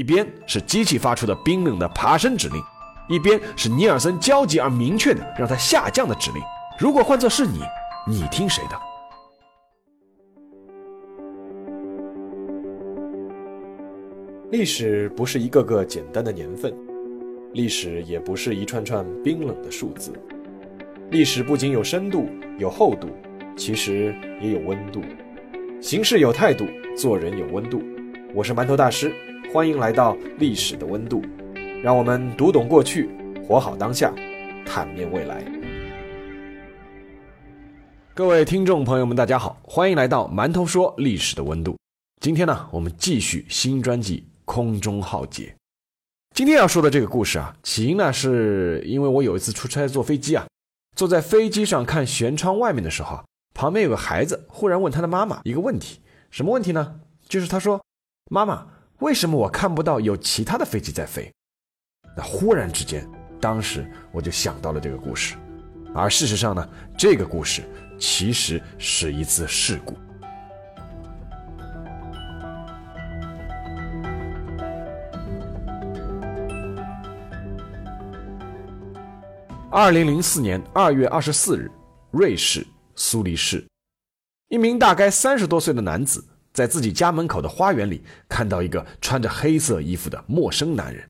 一边是机器发出的冰冷的爬升指令，一边是尼尔森焦急而明确的让它下降的指令。如果换作是你，你听谁的？历史不是一个个简单的年份，历史也不是一串串冰冷的数字。历史不仅有深度、有厚度，其实也有温度。行事有态度，做人有温度。我是馒头大师，欢迎来到历史的温度，让我们读懂过去，活好当下，坦面未来。各位听众朋友们，大家好，欢迎来到馒头说历史的温度。今天呢，我们继续新专辑。空中浩劫。今天要说的这个故事啊，起因呢是因为我有一次出差坐飞机啊，坐在飞机上看舷窗外面的时候，旁边有个孩子忽然问他的妈妈一个问题，什么问题呢？就是他说：“妈妈，为什么我看不到有其他的飞机在飞？”那忽然之间，当时我就想到了这个故事，而事实上呢，这个故事其实是一次事故。二零零四年二月二十四日，瑞士苏黎世，一名大概三十多岁的男子在自己家门口的花园里看到一个穿着黑色衣服的陌生男人。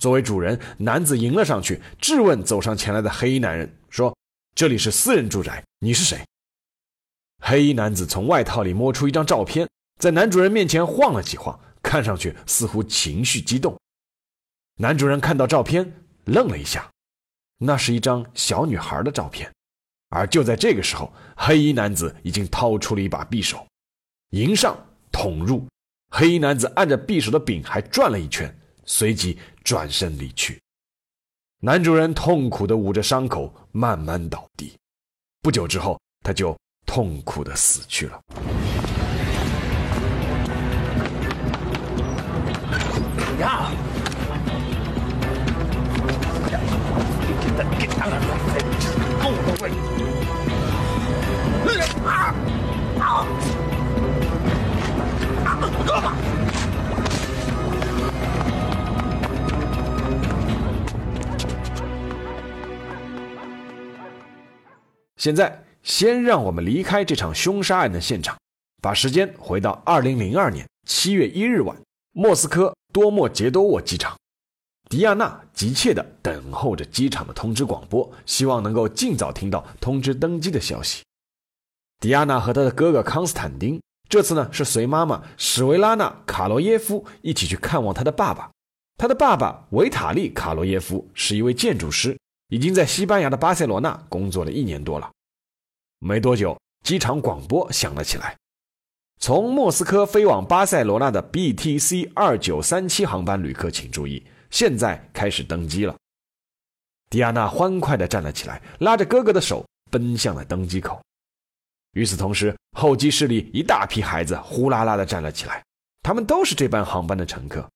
作为主人，男子迎了上去，质问走上前来的黑衣男人说：“这里是私人住宅，你是谁？”黑衣男子从外套里摸出一张照片，在男主人面前晃了几晃，看上去似乎情绪激动。男主人看到照片，愣了一下。那是一张小女孩的照片，而就在这个时候，黑衣男子已经掏出了一把匕首，迎上捅入。黑衣男子按着匕首的柄还转了一圈，随即转身离去。男主人痛苦地捂着伤口，慢慢倒地。不久之后，他就痛苦地死去了。现在，先让我们离开这场凶杀案的现场，把时间回到二零零二年七月一日晚，莫斯科多莫杰多沃机场。迪亚娜急切地等候着机场的通知广播，希望能够尽早听到通知登机的消息。迪亚娜和她的哥哥康斯坦丁这次呢是随妈妈史维拉娜·卡罗耶夫一起去看望他的爸爸。他的爸爸维塔利·卡罗耶夫是一位建筑师，已经在西班牙的巴塞罗那工作了一年多了。没多久，机场广播响了起来：从莫斯科飞往巴塞罗那的 BTC 二九三七航班旅客请注意。现在开始登机了。迪亚娜欢快地站了起来，拉着哥哥的手奔向了登机口。与此同时，候机室里一大批孩子呼啦啦地站了起来，他们都是这班航班的乘客。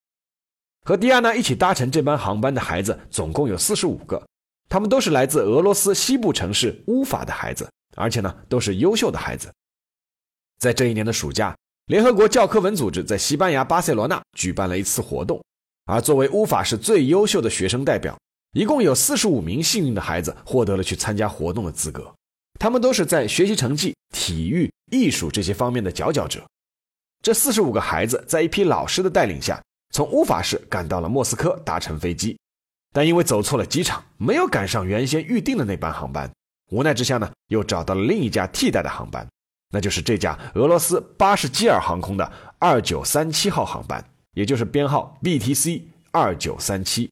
和迪亚娜一起搭乘这班航班的孩子总共有四十五个，他们都是来自俄罗斯西部城市乌法的孩子，而且呢都是优秀的孩子。在这一年的暑假，联合国教科文组织在西班牙巴塞罗那举办了一次活动。而作为乌法市最优秀的学生代表，一共有四十五名幸运的孩子获得了去参加活动的资格。他们都是在学习成绩、体育、艺术这些方面的佼佼者。这四十五个孩子在一批老师的带领下，从乌法市赶到了莫斯科，搭乘飞机，但因为走错了机场，没有赶上原先预定的那班航班。无奈之下呢，又找到了另一架替代的航班，那就是这架俄罗斯巴什基尔航空的二九三七号航班。也就是编号 BTC 二九三七。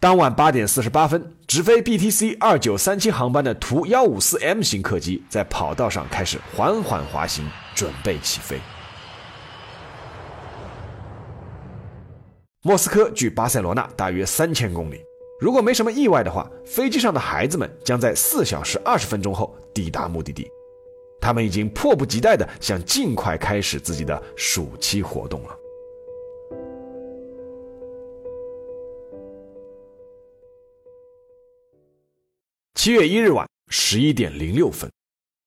当晚八点四十八分，直飞 BTC 二九三七航班的图幺五四 M 型客机在跑道上开始缓缓滑行，准备起飞。莫斯科距巴塞罗那大约三千公里，如果没什么意外的话，飞机上的孩子们将在四小时二十分钟后抵达目的地。他们已经迫不及待的想尽快开始自己的暑期活动了。七月一日晚十一点零六分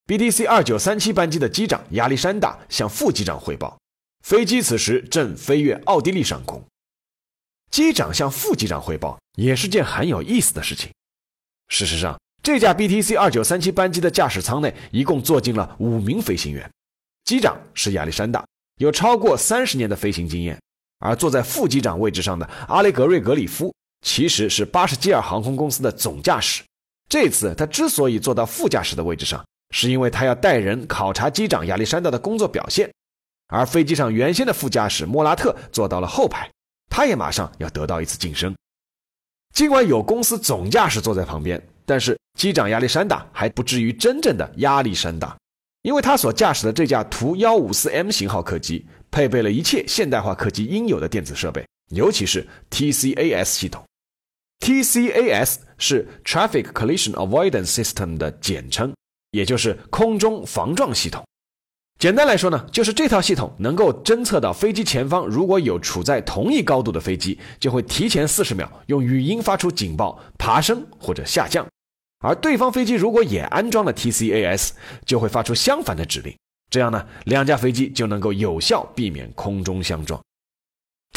，BTC 二九三七班机的机长亚历山大向副机长汇报，飞机此时正飞越奥地利上空。机长向副机长汇报也是件很有意思的事情。事实上，这架 BTC 二九三七班机的驾驶舱内一共坐进了五名飞行员，机长是亚历山大，有超过三十年的飞行经验，而坐在副机长位置上的阿雷格瑞格里夫其实是巴什基尔航空公司的总驾驶。这次他之所以坐到副驾驶的位置上，是因为他要带人考察机长亚历山大的工作表现，而飞机上原先的副驾驶莫拉特坐到了后排。他也马上要得到一次晋升。尽管有公司总驾驶坐在旁边，但是机长亚历山大还不至于真正的压力山大，因为他所驾驶的这架图幺五四 M 型号客机配备了一切现代化客机应有的电子设备，尤其是 TCAS 系统。TCAS 是 Traffic Collision Avoidance System 的简称，也就是空中防撞系统。简单来说呢，就是这套系统能够侦测到飞机前方如果有处在同一高度的飞机，就会提前四十秒用语音发出警报，爬升或者下降；而对方飞机如果也安装了 TCAS，就会发出相反的指令。这样呢，两架飞机就能够有效避免空中相撞。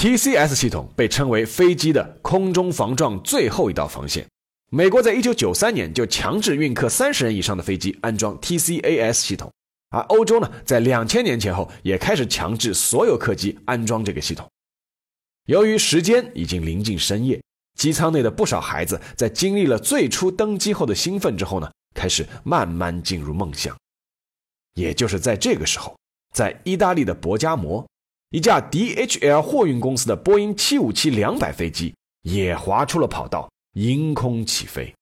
TCS 系统被称为飞机的空中防撞最后一道防线。美国在一九九三年就强制运客三十人以上的飞机安装 TCAS 系统。而欧洲呢，在两千年前后也开始强制所有客机安装这个系统。由于时间已经临近深夜，机舱内的不少孩子在经历了最初登机后的兴奋之后呢，开始慢慢进入梦乡。也就是在这个时候，在意大利的博加摩，一架 DHL 货运公司的波音757两百飞机也滑出了跑道，迎空起飞。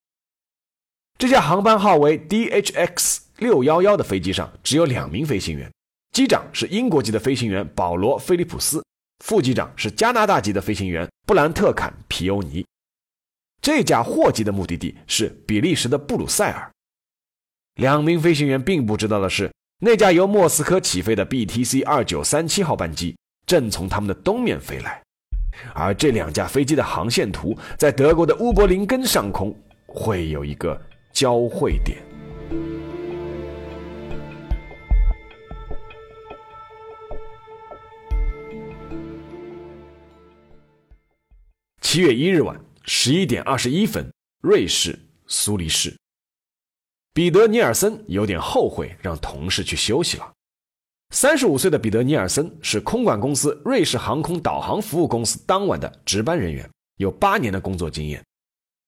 这架航班号为 DHX。六幺幺的飞机上只有两名飞行员，机长是英国籍的飞行员保罗·菲利普斯，副机长是加拿大籍的飞行员布兰特·坎皮欧尼。这架货机的目的地是比利时的布鲁塞尔。两名飞行员并不知道的是，那架由莫斯科起飞的 BTC 二九三七号班机正从他们的东面飞来，而这两架飞机的航线图在德国的乌柏林根上空会有一个交汇点。七月一日晚十一点二十一分，瑞士苏黎世，彼得·尼尔森有点后悔让同事去休息了。三十五岁的彼得·尼尔森是空管公司瑞士航空导航服务公司当晚的值班人员，有八年的工作经验。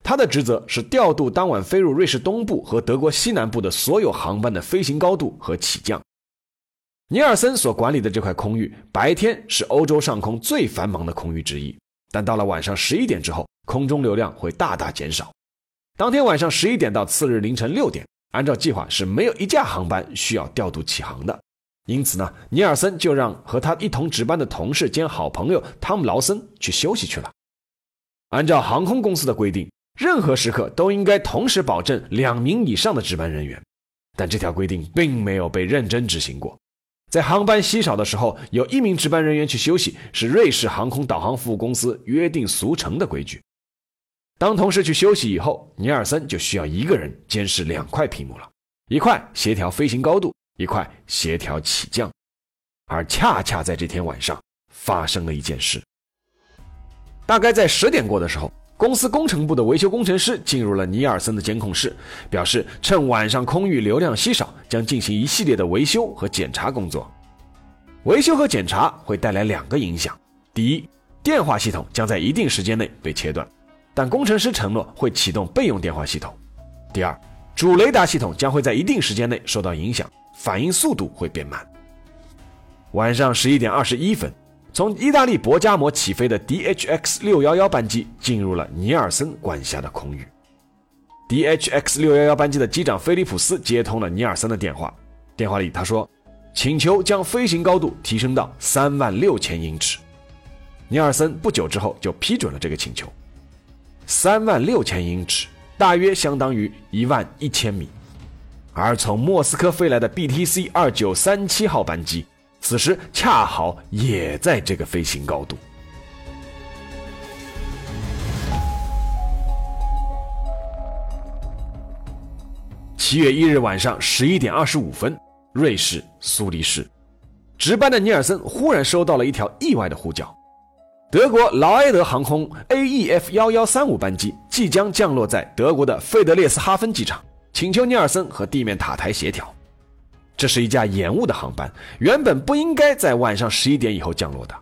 他的职责是调度当晚飞入瑞士东部和德国西南部的所有航班的飞行高度和起降。尼尔森所管理的这块空域，白天是欧洲上空最繁忙的空域之一。但到了晚上十一点之后，空中流量会大大减少。当天晚上十一点到次日凌晨六点，按照计划是没有一架航班需要调度起航的。因此呢，尼尔森就让和他一同值班的同事兼好朋友汤姆劳森去休息去了。按照航空公司的规定，任何时刻都应该同时保证两名以上的值班人员，但这条规定并没有被认真执行过。在航班稀少的时候，有一名值班人员去休息，是瑞士航空导航服务公司约定俗成的规矩。当同事去休息以后，尼尔森就需要一个人监视两块屏幕了：一块协调飞行高度，一块协调起降。而恰恰在这天晚上，发生了一件事。大概在十点过的时候。公司工程部的维修工程师进入了尼尔森的监控室，表示趁晚上空域流量稀少，将进行一系列的维修和检查工作。维修和检查会带来两个影响：第一，电话系统将在一定时间内被切断，但工程师承诺会启动备用电话系统；第二，主雷达系统将会在一定时间内受到影响，反应速度会变慢。晚上十一点二十一分。从意大利博加摩起飞的 DHX 六幺幺班机进入了尼尔森管辖的空域。DHX 六幺幺班机的机长菲利普斯接通了尼尔森的电话，电话里他说：“请求将飞行高度提升到三万六千英尺。”尼尔森不久之后就批准了这个请求。三万六千英尺大约相当于一万一千米，而从莫斯科飞来的 BTC 二九三七号班机。此时恰好也在这个飞行高度。七月一日晚上十一点二十五分，瑞士苏黎世，值班的尼尔森忽然收到了一条意外的呼叫：德国劳埃德航空 AEF 幺幺三五班机即将降落在德国的费德列斯哈芬机场，请求尼尔森和地面塔台协调。这是一架延误的航班，原本不应该在晚上十一点以后降落的。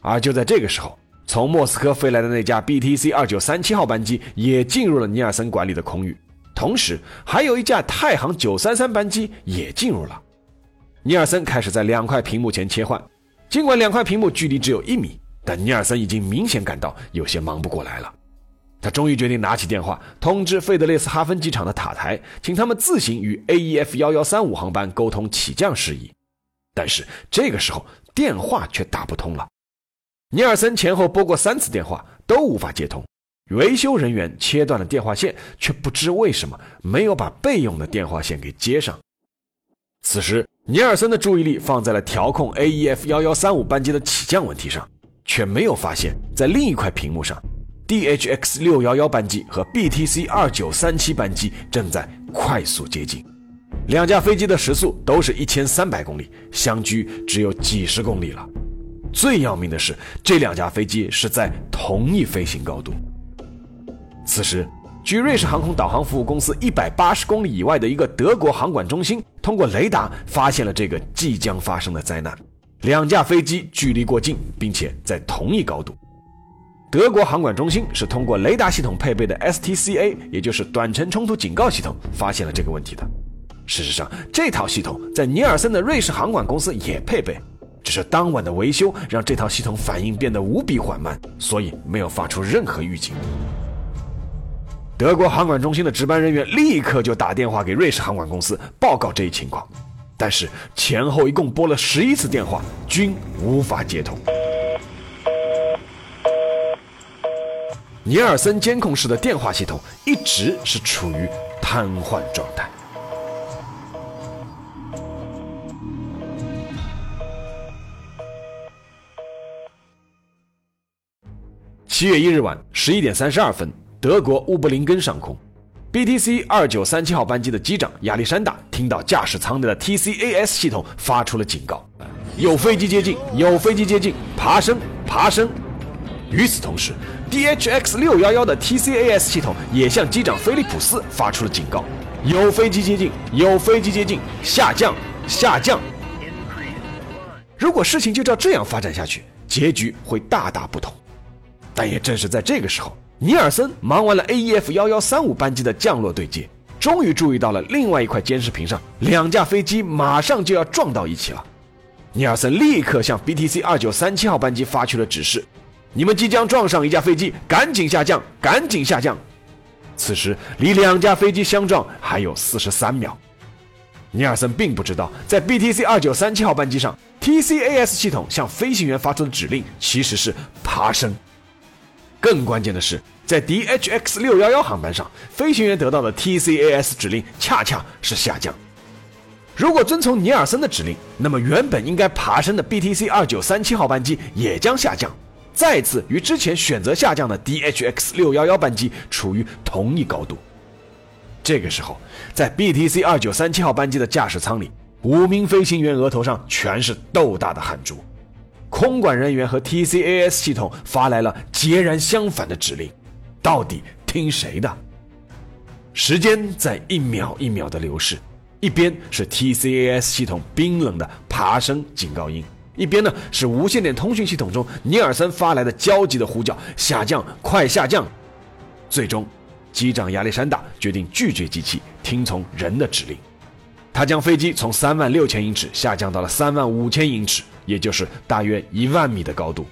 而就在这个时候，从莫斯科飞来的那架 BTC 二九三七号班机也进入了尼尔森管理的空域，同时还有一架太行九三三班机也进入了。尼尔森开始在两块屏幕前切换，尽管两块屏幕距离只有一米，但尼尔森已经明显感到有些忙不过来了。他终于决定拿起电话通知费德列斯哈芬机场的塔台，请他们自行与 AEF 幺幺三五航班沟通起降事宜。但是这个时候电话却打不通了。尼尔森前后拨过三次电话都无法接通，维修人员切断了电话线，却不知为什么没有把备用的电话线给接上。此时，尼尔森的注意力放在了调控 AEF 幺幺三五班机的起降问题上，却没有发现，在另一块屏幕上，DHX 六幺幺班机和 BTC 二九三七班机正在快速接近，两架飞机的时速都是一千三百公里，相距只有几十公里了。最要命的是，这两架飞机是在同一飞行高度。此时，距瑞士航空导航服务公司一百八十公里以外的一个德国航管中心，通过雷达发现了这个即将发生的灾难。两架飞机距离过近，并且在同一高度。德国航管中心是通过雷达系统配备的 STCA，也就是短程冲突警告系统，发现了这个问题的。事实上，这套系统在尼尔森的瑞士航管公司也配备。只是当晚的维修让这套系统反应变得无比缓慢，所以没有发出任何预警。德国航管中心的值班人员立刻就打电话给瑞士航管公司报告这一情况，但是前后一共拨了十一次电话，均无法接通。尼尔森监控室的电话系统一直是处于瘫痪状态。七月一日晚十一点三十二分，德国乌布林根上空，BTC 二九三七号班机的机长亚历山大听到驾驶舱内的 TCAS 系统发出了警告：有飞机接近，有飞机接近，爬升，爬升。与此同时，DHX 六幺幺的 TCAS 系统也向机长菲利普斯发出了警告：有飞机接近，有飞机接近，下降，下降。如果事情就照这样发展下去，结局会大大不同。但也正是在这个时候，尼尔森忙完了 AEF 幺幺三五班机的降落对接，终于注意到了另外一块监视屏上两架飞机马上就要撞到一起了。尼尔森立刻向 BTC 二九三七号班机发去了指示：“你们即将撞上一架飞机，赶紧下降，赶紧下降。”此时离两架飞机相撞还有四十三秒。尼尔森并不知道，在 BTC 二九三七号班机上，TCAS 系统向飞行员发出的指令其实是爬升。更关键的是，在 DHX 六幺幺航班上，飞行员得到的 TCAS 指令恰恰是下降。如果遵从尼尔森的指令，那么原本应该爬升的 BTC 二九三七号班机也将下降，再次与之前选择下降的 DHX 六幺幺班机处于同一高度。这个时候，在 BTC 二九三七号班机的驾驶舱里，五名飞行员额头上全是豆大的汗珠。空管人员和 TCAS 系统发来了截然相反的指令，到底听谁的？时间在一秒一秒的流逝，一边是 TCAS 系统冰冷的爬升警告音，一边呢是无线电通讯系统中尼尔森发来的焦急的呼叫：“下降，快下降！”最终，机长亚历山大决定拒绝机器，听从人的指令。他将飞机从三万六千英尺下降到了三万五千英尺。也就是大约一万米的高度，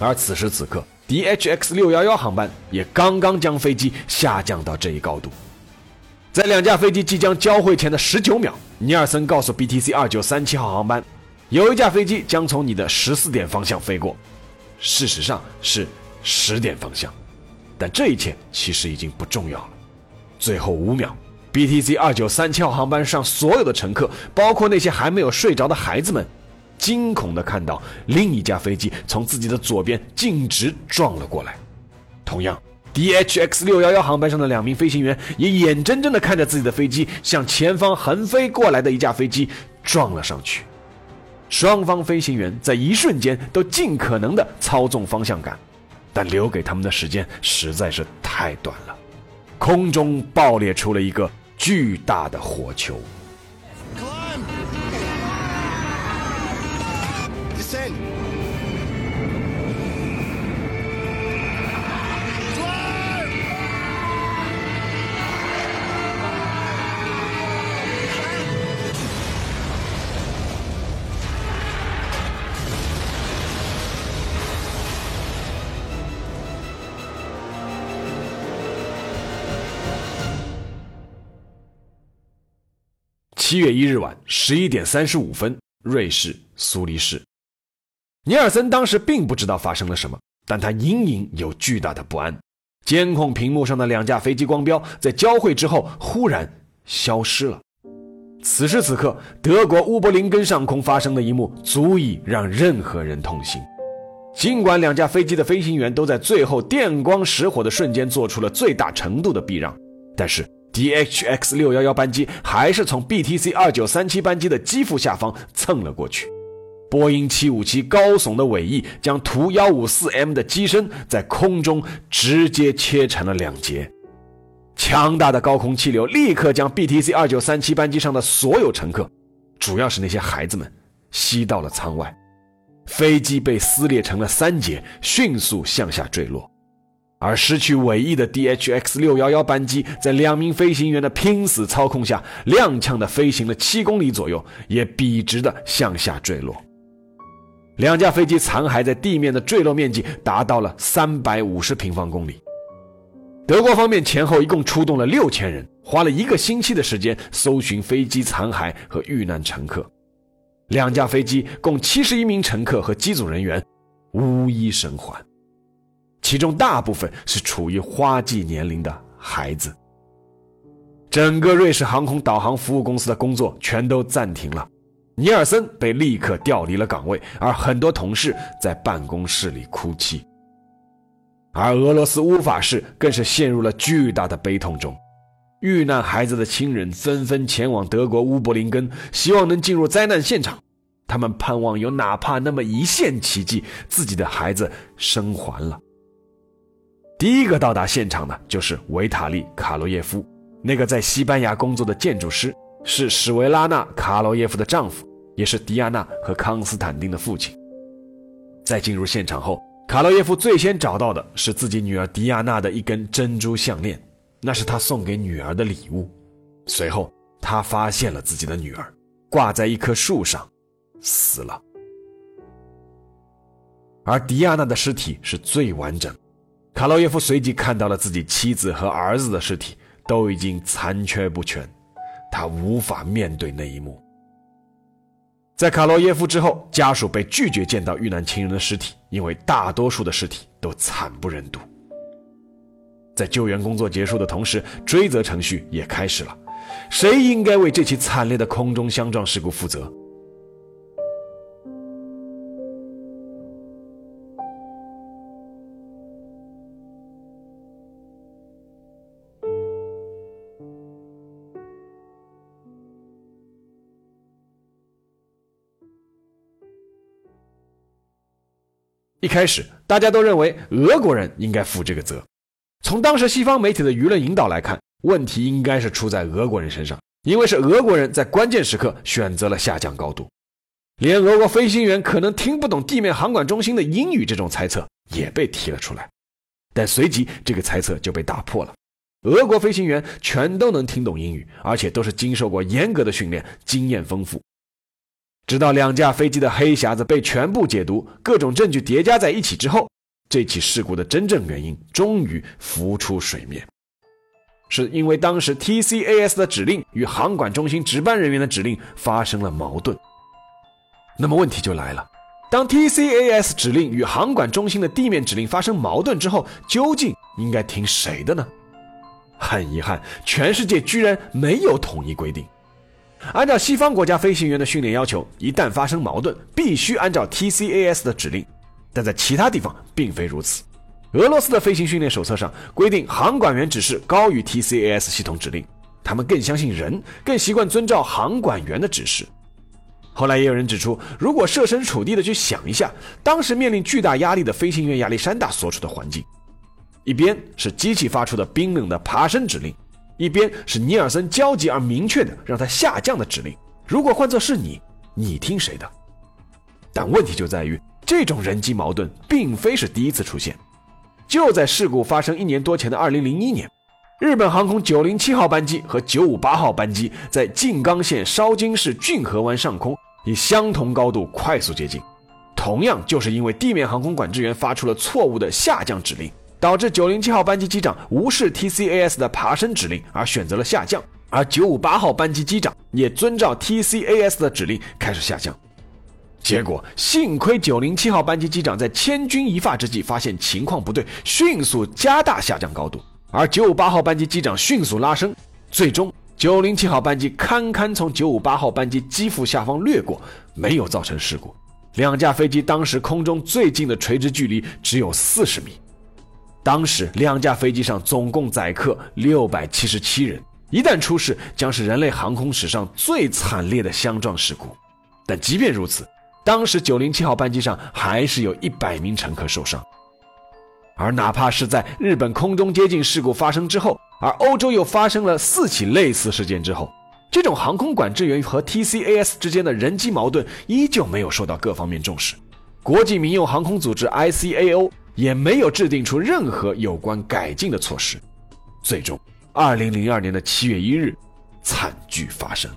而此时此刻，DHX 六幺幺航班也刚刚将飞机下降到这一高度。在两架飞机即将交汇前的十九秒，尼尔森告诉 BTC 二九三七号航班，有一架飞机将从你的十四点方向飞过。事实上是十点方向，但这一切其实已经不重要了。最后五秒，BTC 二九三七号航班上所有的乘客，包括那些还没有睡着的孩子们。惊恐地看到另一架飞机从自己的左边径直撞了过来。同样，DHX 六幺幺航班上的两名飞行员也眼睁睁地看着自己的飞机向前方横飞过来的一架飞机撞了上去。双方飞行员在一瞬间都尽可能的操纵方向感，但留给他们的时间实在是太短了。空中爆裂出了一个巨大的火球。七月一日晚十一点三十五分，瑞士苏黎世。尼尔森当时并不知道发生了什么，但他隐隐有巨大的不安。监控屏幕上的两架飞机光标在交汇之后忽然消失了。此时此刻，德国乌柏林根上空发生的一幕足以让任何人痛心。尽管两架飞机的飞行员都在最后电光石火的瞬间做出了最大程度的避让，但是。DHX 六幺幺班机还是从 BTC 二九三七班机的机腹下方蹭了过去，波音七五七高耸的尾翼将图幺五四 M 的机身在空中直接切成了两截，强大的高空气流立刻将 BTC 二九三七班机上的所有乘客，主要是那些孩子们，吸到了舱外，飞机被撕裂成了三节，迅速向下坠落。而失去尾翼的 DHX 六幺幺班机，在两名飞行员的拼死操控下，踉跄地飞行了七公里左右，也笔直地向下坠落。两架飞机残骸在地面的坠落面积达到了三百五十平方公里。德国方面前后一共出动了六千人，花了一个星期的时间搜寻飞机残骸和遇难乘客。两架飞机共七十一名乘客和机组人员无一生还。其中大部分是处于花季年龄的孩子。整个瑞士航空导航服务公司的工作全都暂停了，尼尔森被立刻调离了岗位，而很多同事在办公室里哭泣。而俄罗斯乌法氏更是陷入了巨大的悲痛中，遇难孩子的亲人纷纷前往德国乌柏林根，希望能进入灾难现场，他们盼望有哪怕那么一线奇迹，自己的孩子生还了。第一个到达现场的就是维塔利·卡罗耶夫，那个在西班牙工作的建筑师，是史维拉娜·卡罗耶夫的丈夫，也是迪亚娜和康斯坦丁的父亲。在进入现场后，卡罗耶夫最先找到的是自己女儿迪亚娜的一根珍珠项链，那是他送给女儿的礼物。随后，他发现了自己的女儿挂在一棵树上，死了，而迪亚娜的尸体是最完整。卡洛耶夫随即看到了自己妻子和儿子的尸体都已经残缺不全，他无法面对那一幕。在卡洛耶夫之后，家属被拒绝见到遇难亲人的尸体，因为大多数的尸体都惨不忍睹。在救援工作结束的同时，追责程序也开始了，谁应该为这起惨烈的空中相撞事故负责？一开始，大家都认为俄国人应该负这个责。从当时西方媒体的舆论引导来看，问题应该是出在俄国人身上，因为是俄国人在关键时刻选择了下降高度。连俄国飞行员可能听不懂地面航管中心的英语，这种猜测也被提了出来。但随即，这个猜测就被打破了。俄国飞行员全都能听懂英语，而且都是经受过严格的训练，经验丰富。直到两架飞机的黑匣子被全部解读，各种证据叠加在一起之后，这起事故的真正原因终于浮出水面，是因为当时 TCAS 的指令与航管中心值班人员的指令发生了矛盾。那么问题就来了，当 TCAS 指令与航管中心的地面指令发生矛盾之后，究竟应该听谁的呢？很遗憾，全世界居然没有统一规定。按照西方国家飞行员的训练要求，一旦发生矛盾，必须按照 TCAS 的指令。但在其他地方并非如此。俄罗斯的飞行训练手册上规定，航管员指示高于 TCAS 系统指令，他们更相信人，更习惯遵照航管员的指示。后来也有人指出，如果设身处地的去想一下，当时面临巨大压力的飞行员亚历山大所处的环境，一边是机器发出的冰冷的爬升指令，一边是尼尔森焦急而明确的让他下降的指令。如果换作是你，你听谁的？但问题就在于，这种人机矛盾并非是第一次出现。就在事故发生一年多前的2001年，日本航空907号班机和958号班机在静冈县烧津市骏河湾上空。以相同高度快速接近，同样就是因为地面航空管制员发出了错误的下降指令，导致907号班机机长无视 TCAS 的爬升指令而选择了下降，而958号班机机长也遵照 TCAS 的指令开始下降。结果幸亏907号班机机长在千钧一发之际发现情况不对，迅速加大下降高度，而958号班机机长迅速拉升，最终。九零七号班机堪堪从九五八号班机机腹下方掠过，没有造成事故。两架飞机当时空中最近的垂直距离只有四十米。当时两架飞机上总共载客六百七十七人，一旦出事，将是人类航空史上最惨烈的相撞事故。但即便如此，当时九零七号班机上还是有一百名乘客受伤。而哪怕是在日本空中接近事故发生之后。而欧洲又发生了四起类似事件之后，这种航空管制员和 TCAS 之间的人机矛盾依旧没有受到各方面重视，国际民用航空组织 ICAO 也没有制定出任何有关改进的措施。最终，二零零二年的七月一日，惨剧发生。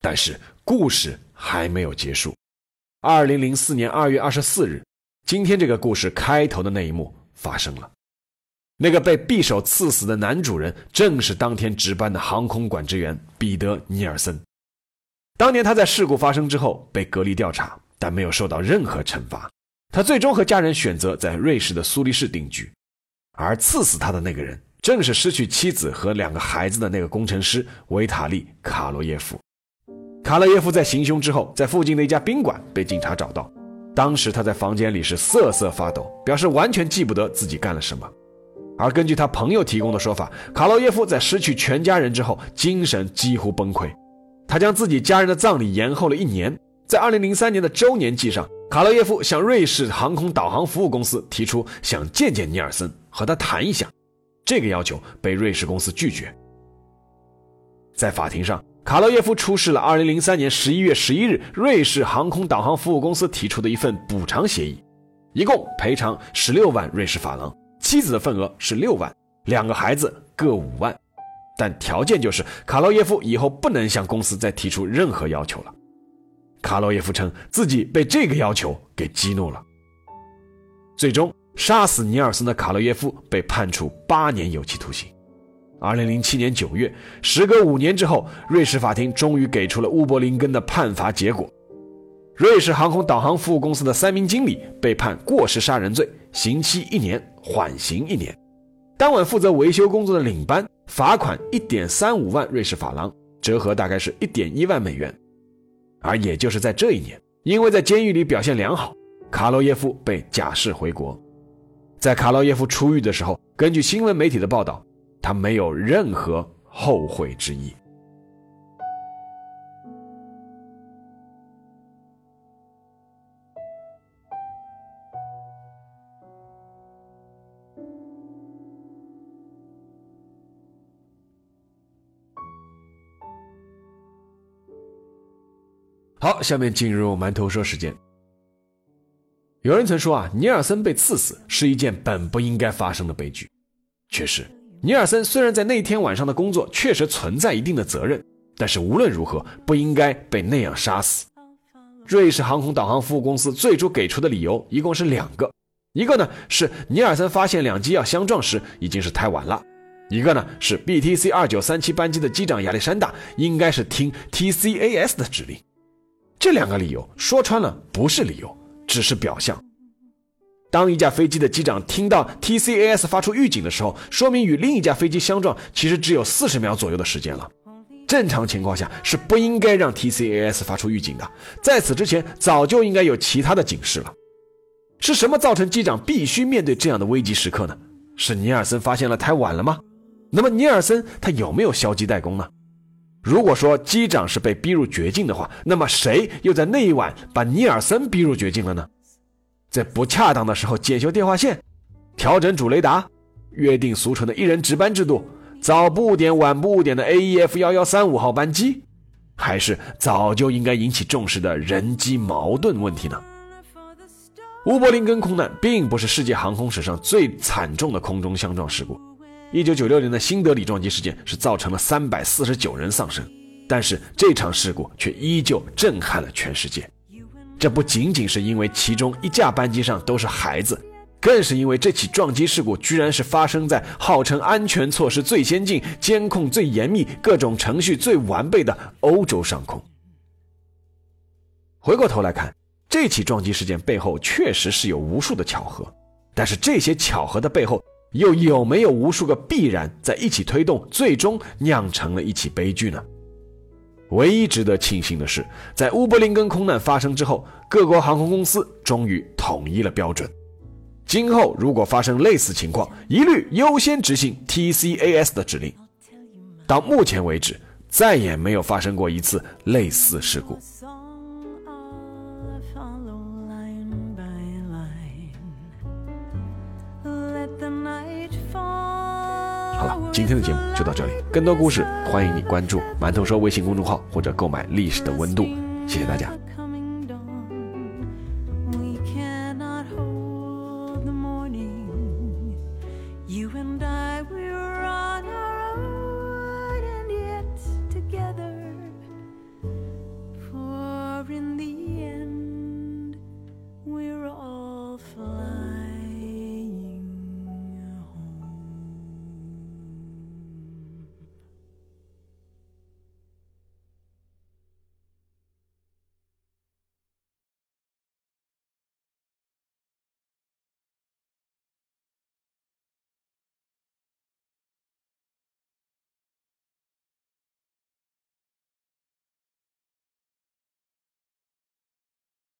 但是故事还没有结束。二零零四年二月二十四日，今天这个故事开头的那一幕发生了。那个被匕首刺死的男主人，正是当天值班的航空管制员彼得·尼尔森。当年他在事故发生之后被隔离调查，但没有受到任何惩罚。他最终和家人选择在瑞士的苏黎世定居。而刺死他的那个人，正是失去妻子和两个孩子的那个工程师维塔利·卡罗耶夫。卡罗耶夫在行凶之后，在附近的一家宾馆被警察找到。当时他在房间里是瑟瑟发抖，表示完全记不得自己干了什么。而根据他朋友提供的说法，卡洛耶夫在失去全家人之后，精神几乎崩溃。他将自己家人的葬礼延后了一年。在2003年的周年祭上，卡洛耶夫向瑞士航空导航服务公司提出想见见尼尔森，和他谈一下。这个要求被瑞士公司拒绝。在法庭上。卡洛耶夫出示了2003年11月11日瑞士航空导航服务公司提出的一份补偿协议，一共赔偿16万瑞士法郎，妻子的份额是6万，两个孩子各5万，但条件就是卡洛耶夫以后不能向公司再提出任何要求了。卡洛耶夫称自己被这个要求给激怒了。最终，杀死尼尔森的卡洛耶夫被判处八年有期徒刑。二零零七年九月，时隔五年之后，瑞士法庭终于给出了乌柏林根的判罚结果。瑞士航空导航服务公司的三名经理被判过失杀人罪，刑期一年，缓刑一年。当晚负责维修工作的领班罚款一点三五万瑞士法郎，折合大概是一点一万美元。而也就是在这一年，因为在监狱里表现良好，卡罗耶夫被假释回国。在卡罗耶夫出狱的时候，根据新闻媒体的报道。他没有任何后悔之意。好，下面进入馒头说时间。有人曾说啊，尼尔森被刺死是一件本不应该发生的悲剧，确实。尼尔森虽然在那天晚上的工作确实存在一定的责任，但是无论如何不应该被那样杀死。瑞士航空导航服务公司最初给出的理由一共是两个，一个呢是尼尔森发现两机要相撞时已经是太晚了，一个呢是 BTC 二九三七班机的机长亚历山大应该是听 TCAS 的指令。这两个理由说穿了不是理由，只是表象。当一架飞机的机长听到 TCAS 发出预警的时候，说明与另一架飞机相撞其实只有四十秒左右的时间了。正常情况下是不应该让 TCAS 发出预警的，在此之前早就应该有其他的警示了。是什么造成机长必须面对这样的危急时刻呢？是尼尔森发现了太晚了吗？那么尼尔森他有没有消极怠工呢？如果说机长是被逼入绝境的话，那么谁又在那一晚把尼尔森逼入绝境了呢？在不恰当的时候检修电话线，调整主雷达，约定俗成的一人值班制度，早不误点晚不误点的 AEF 幺幺三五号班机，还是早就应该引起重视的人机矛盾问题呢？乌柏林根空难并不是世界航空史上最惨重的空中相撞事故。一九九六年的新德里撞击事件是造成了三百四十九人丧生，但是这场事故却依旧震撼了全世界。这不仅仅是因为其中一架班机上都是孩子，更是因为这起撞击事故居然是发生在号称安全措施最先进、监控最严密、各种程序最完备的欧洲上空。回过头来看，这起撞击事件背后确实是有无数的巧合，但是这些巧合的背后，又有没有无数个必然在一起推动，最终酿成了一起悲剧呢？唯一值得庆幸的是，在乌柏林根空难发生之后，各国航空公司终于统一了标准。今后如果发生类似情况，一律优先执行 TCAS 的指令。到目前为止，再也没有发生过一次类似事故。今天的节目就到这里。更多故事，欢迎你关注“馒头说”微信公众号或者购买《历史的温度》。谢谢大家。